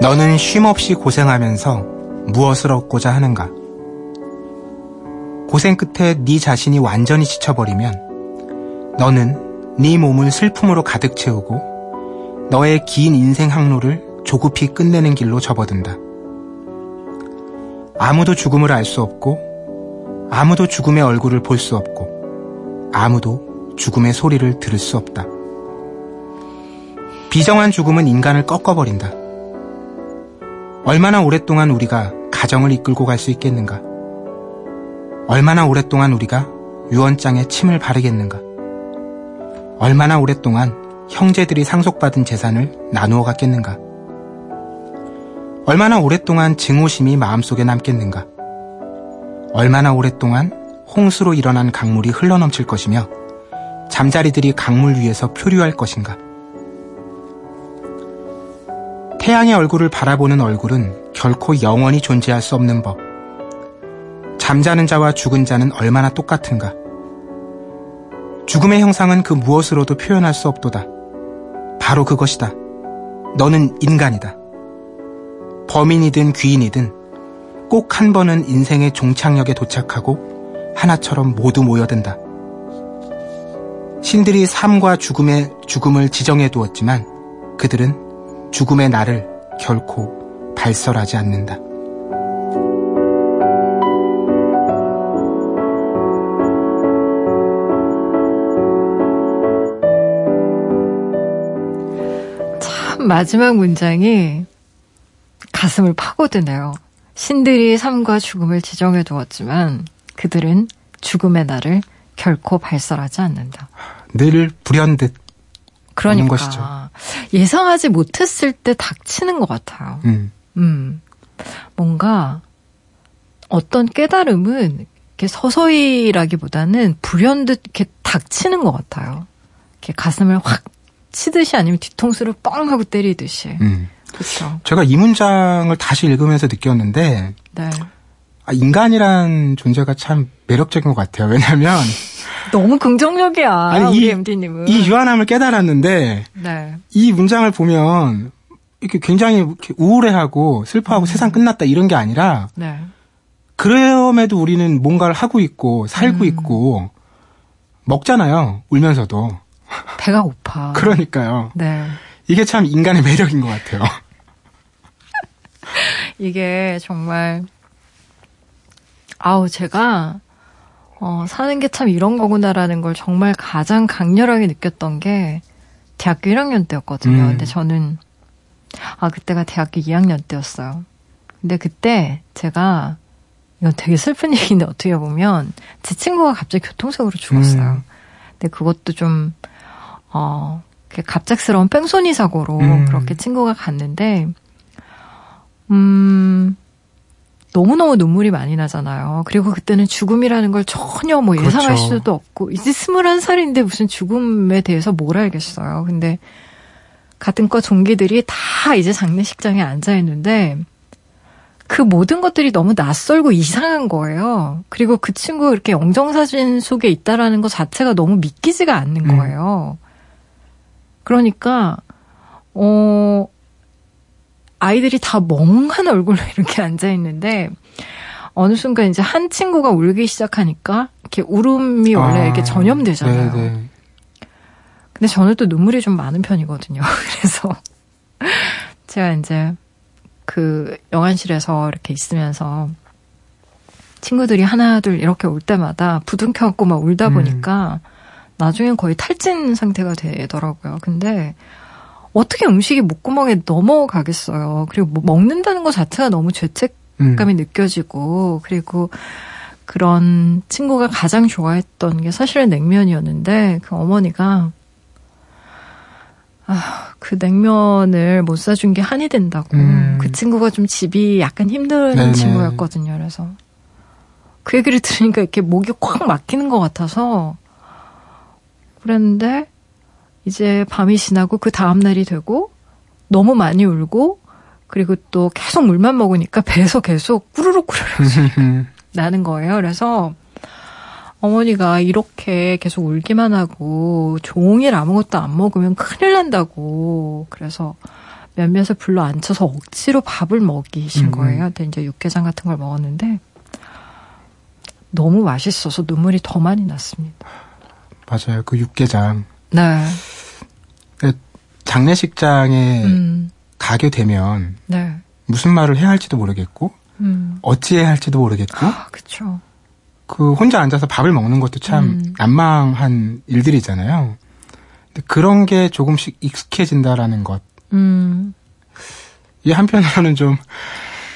너는 쉼없이 고생하면서 무엇을 얻고자 하는가? 고생 끝에 네 자신이 완전히 지쳐버리면 너는 네 몸을 슬픔으로 가득 채우고 너의 긴 인생 항로를 조급히 끝내는 길로 접어든다. 아무도 죽음을 알 수 없고 아무도 죽음의 얼굴을 볼 수 없고 아무도 죽음의 소리를 들을 수 없다. 비정한 죽음은 인간을 꺾어버린다. 얼마나 오랫동안 우리가 가정을 이끌고 갈 수 있겠는가? 얼마나 오랫동안 우리가 유언장에 침을 바르겠는가? 얼마나 오랫동안 형제들이 상속받은 재산을 나누어 갔겠는가? 얼마나 오랫동안 증오심이 마음속에 남겠는가? 얼마나 오랫동안 홍수로 일어난 강물이 흘러넘칠 것이며 잠자리들이 강물 위에서 표류할 것인가? 태양의 얼굴을 바라보는 얼굴은 결코 영원히 존재할 수 없는 법. 잠자는 자와 죽은 자는 얼마나 똑같은가. 죽음의 형상은 그 무엇으로도 표현할 수 없도다. 바로 그것이다. 너는 인간이다. 범인이든 귀인이든 꼭 한 번은 인생의 종착역에 도착하고 하나처럼 모두 모여든다. 신들이 삶과 죽음의 죽음을 지정해 두었지만 그들은 죽음의 날을 결코 발설하지 않는다. 참 마지막 문장이 가슴을 파고드네요. 신들이 삶과 죽음을 지정해 두었지만 그들은 죽음의 날을 결코 발설하지 않는다. 늘 불현듯 그러니까 것이죠. 예상하지 못했을 때 닥치는 것 같아요. 음. 음. 뭔가 어떤 깨달음은 이렇게 서서히라기보다는 불현듯 이렇게 닥치는 것 같아요. 이렇게 가슴을 확 치듯이 아니면 뒤통수를 뻥 하고 때리듯이. 음. 그렇죠. 제가 이 문장을 다시 읽으면서 느꼈는데, 네. 아, 인간이란 존재가 참 매력적인 것 같아요. 왜냐하면 너무 긍정적이야. 아니, 이, MD님은. 이 유한함을 깨달았는데 네. 이 문장을 보면 이렇게 굉장히 이렇게 우울해하고 슬퍼하고 음. 세상 끝났다 이런 게 아니라 네. 그럼에도 우리는 뭔가를 하고 있고 살고 음. 있고 먹잖아요. 울면서도. 배가 고파. [LAUGHS] 그러니까요. 네. 이게 참 인간의 매력인 것 같아요. [LAUGHS] 이게 정말 아우 제가 어, 사는 게 참 이런 거구나라는 걸 정말 가장 강렬하게 느꼈던 게 대학교 1학년 때였거든요. 음. 근데 저는 아 그때가 대학교 2학년 때였어요. 근데 그때 제가 이건 되게 슬픈 [LAUGHS] 얘기인데 어떻게 보면 제 친구가 갑자기 교통사고로 죽었어요. 음. 근데 그것도 좀 어, 갑작스러운 뺑소니 사고로 음. 그렇게 친구가 갔는데 음 너무너무 눈물이 많이 나잖아요. 그리고 그때는 죽음이라는 걸 전혀 뭐 예상할 그렇죠. 수도 없고, 이제 스물한 살인데 무슨 죽음에 대해서 뭘 알겠어요. 근데 같은 과 동기들이 다 이제 장례식장에 앉아 있는데, 그 모든 것들이 너무 낯설고 이상한 거예요. 그리고 그 친구가 이렇게 영정사진 속에 있다라는 것 자체가 너무 믿기지가 않는 음. 거예요. 음. 그러니까, 어, 아이들이 다 멍한 얼굴로 [LAUGHS] 이렇게 앉아 있는데 어느 순간 이제 한 친구가 울기 시작하니까 이렇게 울음이 원래 아, 이렇게 전염되잖아요. 네네. 근데 저는 또 눈물이 좀 많은 편이거든요. [LAUGHS] 그래서 제가 이제 그 영안실에서 이렇게 있으면서 친구들이 하나 둘 이렇게 올 때마다 부둥켜갖고 막 울다 음. 보니까 음. 나중엔 거의 탈진 상태가 되더라고요. 근데 어떻게 음식이 목구멍에 넘어가겠어요. 그리고 뭐 먹는다는 것 자체가 너무 죄책감이 음. 느껴지고 그리고 그런 친구가 가장 좋아했던 게 사실은 냉면이었는데 그 어머니가 아, 그 냉면을 못 사준 게 한이 된다고. 음. 그 친구가 좀 집이 약간 힘든 네네. 친구였거든요. 그래서 그 얘기를 들으니까 이렇게 목이 꽉 막히는 것 같아서 그랬는데 이제 밤이 지나고 그 다음날이 되고 너무 많이 울고 그리고 또 계속 물만 먹으니까 배에서 계속 꾸르륵 꾸르륵 [LAUGHS] 나는 거예요. 그래서 어머니가 이렇게 계속 울기만 하고 종일 아무것도 안 먹으면 큰일 난다고. 그래서 몇몇을 불러 앉혀서 억지로 밥을 먹이신 음. 거예요. 근데 이제 육개장 같은 걸 먹었는데 너무 맛있어서 눈물이 더 많이 났습니다. 맞아요. 그 육개장. 네. 장례식장에 음. 가게 되면 네. 무슨 말을 해야 할지도 모르겠고 음. 어찌해야 할지도 모르겠고 아, 그쵸. 그 혼자 앉아서 밥을 먹는 것도 참 음. 난망한 일들이잖아요. 근데 그런 게 조금씩 익숙해진다라는 것. 음. 이 한편으로는 좀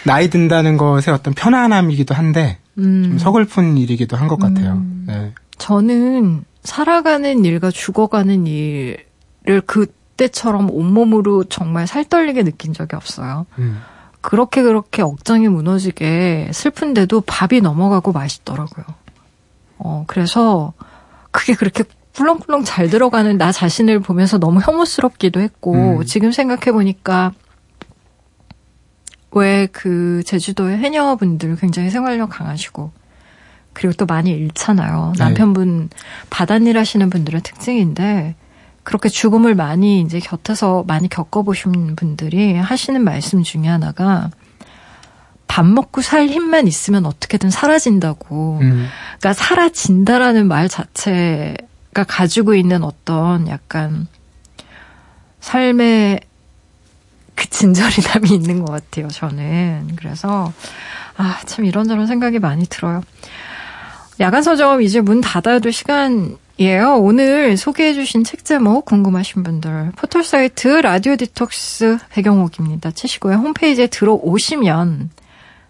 나이 든다는 것의 어떤 편안함이기도 한데 음. 좀 서글픈 일이기도 한 것 같아요. 음. 네. 저는 살아가는 일과 죽어가는 일을 그 그때처럼 온몸으로 정말 살떨리게 느낀 적이 없어요. 음. 그렇게 그렇게 억장이 무너지게 슬픈데도 밥이 넘어가고 맛있더라고요. 어, 그래서 그게 그렇게 꿀렁꿀렁 잘 들어가는 나 자신을 보면서 너무 혐오스럽기도 했고, 음. 지금 생각해보니까 왜 그 제주도의 해녀분들 굉장히 생활력 강하시고, 그리고 또 많이 잃잖아요. 네. 남편분 바닷일 하시는 분들의 특징인데, 그렇게 죽음을 많이 이제 곁에서 많이 겪어보신 분들이 하시는 말씀 중에 하나가 밥 먹고 살 힘만 있으면 어떻게든 사라진다고. 음. 그러니까 사라진다라는 말 자체가 가지고 있는 어떤 약간 삶의 그 진저리남이 있는 것 같아요, 저는. 그래서, 아, 참 이런저런 생각이 많이 들어요. 야간 서점 이제 문 닫아야 될 시간이에요. 오늘 소개해주신 책 제목 궁금하신 분들 포털 사이트 라디오 디톡스 백영옥입니다. 치시고요. 홈페이지에 들어오시면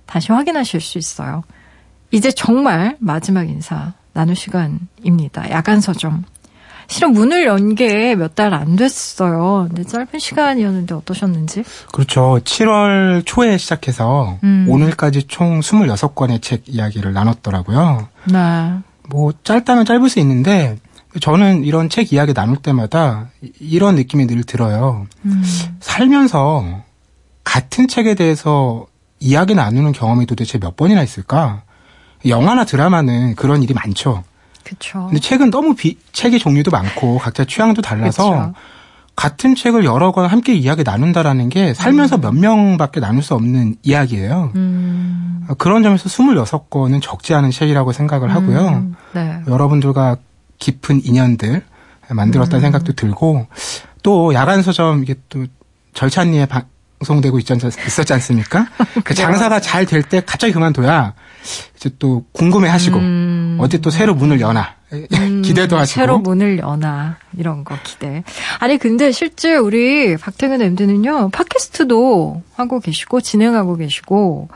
다시 확인하실 수 있어요. 이제 정말 마지막 인사 나눌 시간입니다. 야간 서점. 실은 문을 연 게 몇 달 안 됐어요. 근데 짧은 시간이었는데 어떠셨는지? 그렇죠. 7월 초에 시작해서 음. 오늘까지 총 26권의 책 이야기를 나눴더라고요. 네. 뭐 짧다면 짧을 수 있는데 저는 이런 책 이야기 나눌 때마다 이런 느낌이 늘 들어요. 음. 살면서 같은 책에 대해서 이야기 나누는 경험이 도대체 몇 번이나 있을까? 영화나 드라마는 그런 일이 많죠. 그렇죠. 근데 책은 너무 비, 책의 종류도 많고 각자 취향도 달라서 그쵸. 같은 책을 여러 권 함께 이야기 나눈다라는 게 살면서 음. 몇 명밖에 나눌 수 없는 이야기예요. 음. 그런 점에서 26권은 적지 않은 책이라고 생각을 하고요. 음. 네. 여러분들과 깊은 인연들 만들었다는 음. 생각도 들고 또 야간 서점 이게 또 절찬리에 방송되고 있지, 있었지 않습니까? [LAUGHS] 그 장사가 잘 될 때 갑자기 그만둬야 이제 또 궁금해 하시고 음. 어디 또 새로 문을 여나 음, 기대도 하시고 새로 문을 여나 이런 거 기대. 아니 근데 실제 우리 박태근 MD는요 팟캐스트도 하고 계시고 진행하고 계시고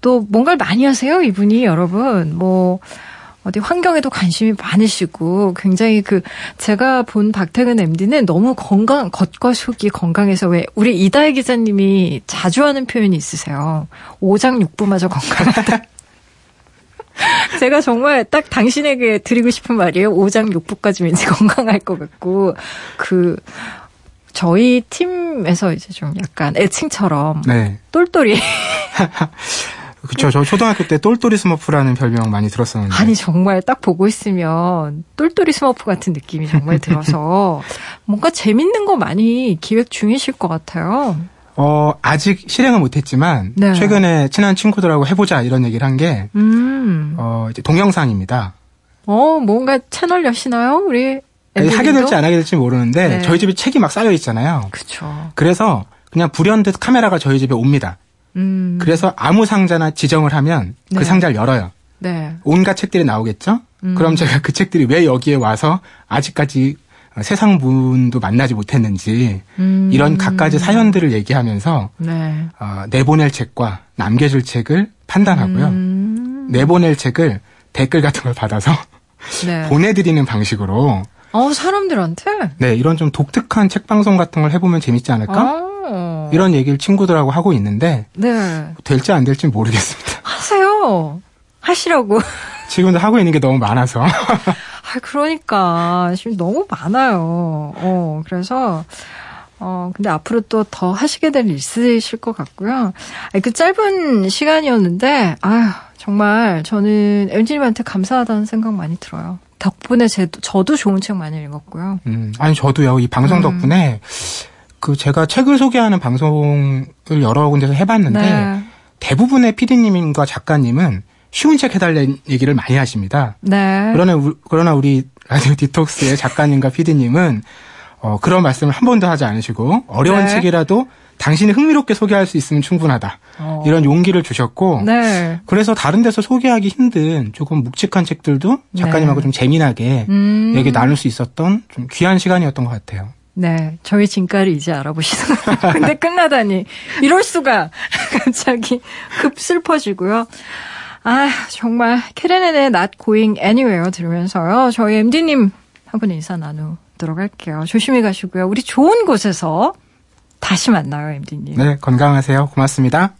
또 뭔가를 많이 하세요 이분이 여러분 뭐 어디 환경에도 관심이 많으시고 굉장히 그 제가 본 박태근 MD는 너무 건강 겉과 속이 건강해서 왜 우리 이다혜 기자님이 자주 하는 표현이 있으세요. 오장육부마저 건강하다. [LAUGHS] [LAUGHS] 제가 정말 딱 당신에게 드리고 싶은 말이에요. 오장육부까지 왠지 [LAUGHS] 건강할 것 같고 그 저희 팀에서 이제 좀 약간 애칭처럼 네. 똘똘이 [LAUGHS] 그쵸. 저 초등학교 때 똘똘이 스머프라는 별명 많이 들었었는데. 아니, 정말 딱 보고 있으면 똘똘이 스머프 같은 느낌이 정말 들어서 뭔가 재밌는 거 많이 기획 중이실 것 같아요. 어, 아직 실행은 못했지만, 네. 최근에 친한 친구들하고 해보자 이런 얘기를 한 게, 음. 어, 이제 동영상입니다. 어, 뭔가 채널 여시나요? 우리 아니, 하게 될지 안 하게 될지 모르는데, 네. 저희 집에 책이 막 쌓여 있잖아요. 그쵸. 그래서 그냥 불현듯 카메라가 저희 집에 옵니다. 음. 그래서 아무 상자나 지정을 하면 그 네. 그 상자를 열어요. 네. 온갖 책들이 나오겠죠? 음. 그럼 제가 그 책들이 왜 여기에 와서 아직까지 세상 분도 만나지 못했는지 음. 이런 갖가지 사연들을 얘기하면서 네. 어, 내보낼 책과 남겨줄 책을 판단하고요. 음. 내보낼 책을 댓글 같은 걸 받아서 [LAUGHS] 네. 보내드리는 방식으로 어, 사람들한테? 네, 이런 좀 독특한 책 방송 같은 걸 해보면 재밌지 않을까? 아. 이런 얘기를 친구들하고 하고 있는데 네. 될지 안 될지 모르겠습니다. 하세요. 하시라고. 지금도 하고 있는 게 너무 많아서. [LAUGHS] 아, 그러니까 지금 너무 많아요. 어, 그래서 어, 근데 앞으로 또 더 하시게 될 일 있으실 것 같고요. 아니, 그 짧은 시간이었는데, 아휴, 정말 저는 엠지님한테 감사하다는 생각 많이 들어요. 덕분에 제, 저도 좋은 책 많이 읽었고요. 음, 아니, 저도요, 이 방송 음. 덕분에 그 제가 책을 소개하는 방송을 여러 군데서 해봤는데 네. 대부분의 피디님과 작가님은 쉬운 책 해달라는 얘기를 많이 하십니다. 네. 그러나, 그러나 우리 라디오 디톡스의 작가님과 피디님은 어, 그런 말씀을 한 번도 하지 않으시고 어려운 네. 책이라도 당신이 흥미롭게 소개할 수 있으면 충분하다. 어. 이런 용기를 주셨고 네. 그래서 다른 데서 소개하기 힘든 조금 묵직한 책들도 작가님하고 네. 좀 재미나게 음. 얘기 나눌 수 있었던 좀 귀한 시간이었던 것 같아요. 네, 저희 진가를 이제 알아보시는 근데 끝나다니 이럴 수가 [LAUGHS] 갑자기 급 슬퍼지고요. 아 정말 캐레넨의 Not Going Anywhere 들으면서요. 저희 MD님 하고 인사 나누도록 할게요. 조심히 가시고요. 우리 좋은 곳에서 다시 만나요, MD님. 네, 건강하세요. 고맙습니다.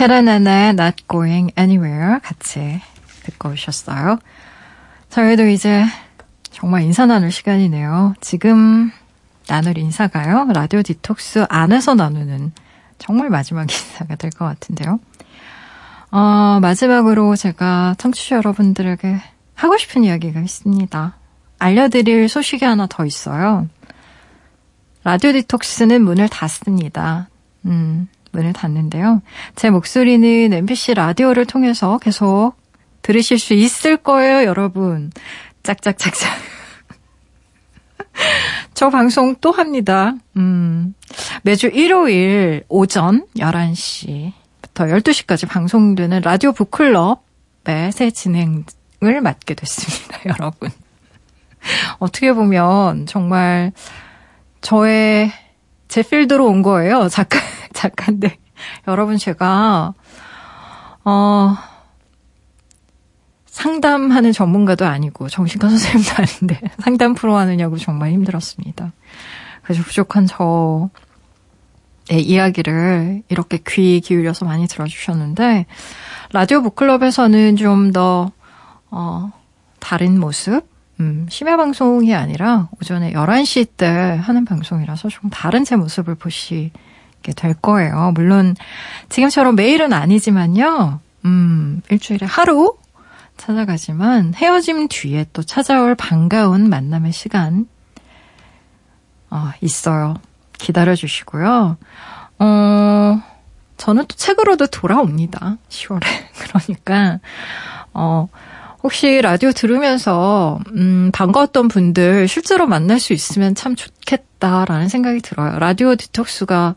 캐라나나의 Not Going Anywhere 같이 듣고 오셨어요. 저희도 이제 정말 인사 나눌 시간이네요. 지금 나눌 인사가요. 라디오 디톡스 안에서 나누는 정말 마지막 [LAUGHS] 인사가 될 것 같은데요. 어, 마지막으로 제가 청취자 여러분들에게 하고 싶은 이야기가 있습니다. 알려드릴 소식이 하나 더 있어요. 라디오 디톡스는 문을 닫습니다. 음, 문을 닫는데요. 제 목소리는 MBC 라디오를 통해서 계속 들으실 수 있을 거예요, 여러분. 짝짝짝짝. [LAUGHS] 저 방송 또 합니다. 음, 매주 일요일 오전 11시부터 12시까지 방송되는 라디오 북클럽의 새 진행을 맡게 됐습니다, [LAUGHS] 여러분. 어떻게 보면 정말 저의 제 필드로 온 거예요. 작가, 작가인데. [LAUGHS] 여러분, 제가, 어, 상담하는 전문가도 아니고, 정신과 선생님도 아닌데, [LAUGHS] 상담 프로 하느냐고 정말 힘들었습니다. 그래서 부족한 저의 이야기를 이렇게 귀 기울여서 많이 들어주셨는데, 라디오 북클럽에서는 좀 더, 어, 다른 모습, 음, 심야 방송이 아니라 오전에 11시 때 하는 방송이라서 좀 다른 제 모습을 보시게 될 거예요. 물론 지금처럼 매일은 아니지만요. 음, 일주일에 하루 찾아가지만 헤어짐 뒤에 또 찾아올 반가운 만남의 시간 어, 있어요. 기다려 주시고요. 어, 저는 또 책으로도 돌아옵니다. 10월에. [LAUGHS] 그러니까, 어, 혹시 라디오 들으면서, 음, 반가웠던 분들 실제로 만날 수 있으면 참 좋겠다라는 생각이 들어요. 라디오 디톡스가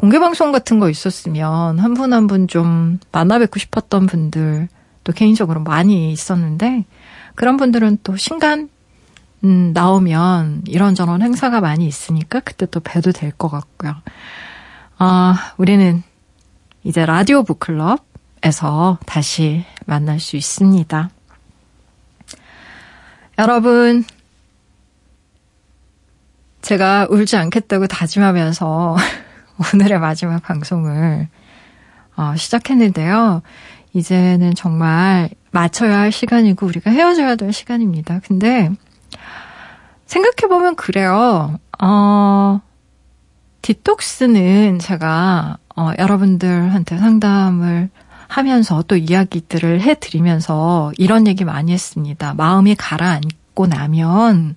공개 방송 같은 거 있었으면 한 분 한 분 좀 만나 뵙고 싶었던 분들 또 개인적으로 많이 있었는데 그런 분들은 또 신간 음, 나오면 이런저런 행사가 많이 있으니까 그때 또 뵈도 될 것 같고요. 아, 우리는 이제 라디오 북클럽에서 다시 만날 수 있습니다. 여러분, 제가 울지 않겠다고 다짐하면서 [LAUGHS] 오늘의 마지막 방송을 어, 시작했는데요. 이제는 정말 맞춰야 할 시간이고 우리가 헤어져야 될 시간입니다. 근데 생각해보면 그래요. 어, 디톡스는 제가 어, 여러분들한테 상담을 하면서 또 이야기들을 해드리면서 이런 얘기 많이 했습니다. 마음이 가라앉고 나면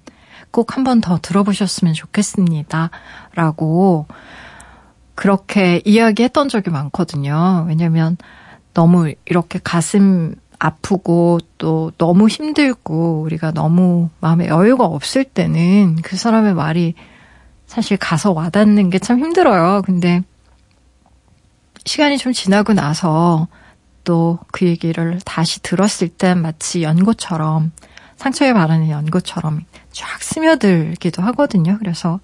꼭 한 번 더 들어보셨으면 좋겠습니다. 라고 그렇게 이야기했던 적이 많거든요. 왜냐면 너무 이렇게 가슴 아프고 또 너무 힘들고 우리가 너무 마음에 여유가 없을 때는 그 사람의 말이 사실 가서 와닿는 게 참 힘들어요. 근데 시간이 좀 지나고 나서 또 그 얘기를 다시 들었을 땐 마치 연고처럼 상처에 바르는 연고처럼 쫙 스며들기도 하거든요. 그래서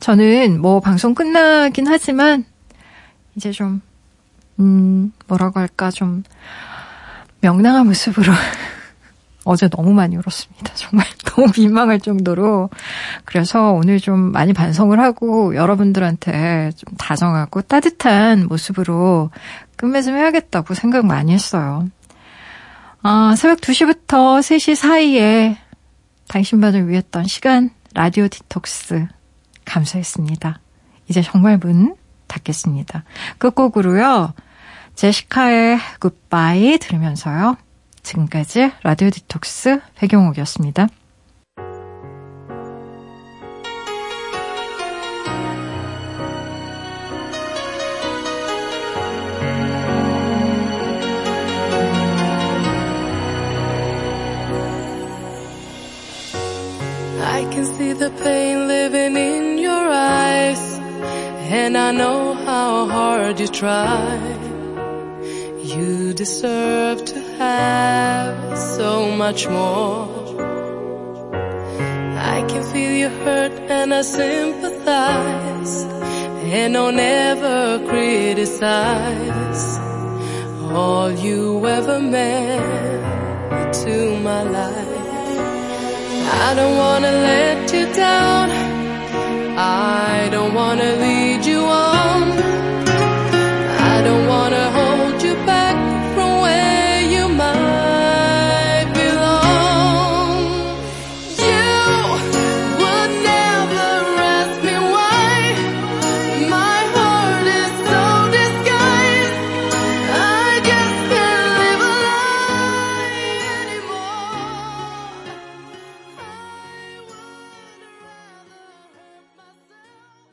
저는 뭐 방송 끝나긴 하지만 이제 좀, 음, 뭐라고 할까, 좀 명랑한 모습으로 [LAUGHS] 어제 너무 많이 울었습니다. 정말 [LAUGHS] 너무 민망할 정도로. 그래서 오늘 좀 많이 반성을 하고 여러분들한테 좀 다정하고 따뜻한 모습으로 끝맺음 해야겠다고 생각 많이 했어요. 아, 새벽 2시부터 3시 사이에 당신만을 위했던 시간 라디오 디톡스 감사했습니다. 이제 정말 문 닫겠습니다. 끝곡으로요. 제시카의 Goodbye 들으면서요. 지금까지 라디오 디톡스 백영옥이었습니다. Hard you try. You deserve to have so much more. I can feel your hurt and I sympathize, and I'll never criticize all you ever meant to my life. I don't wanna let you down.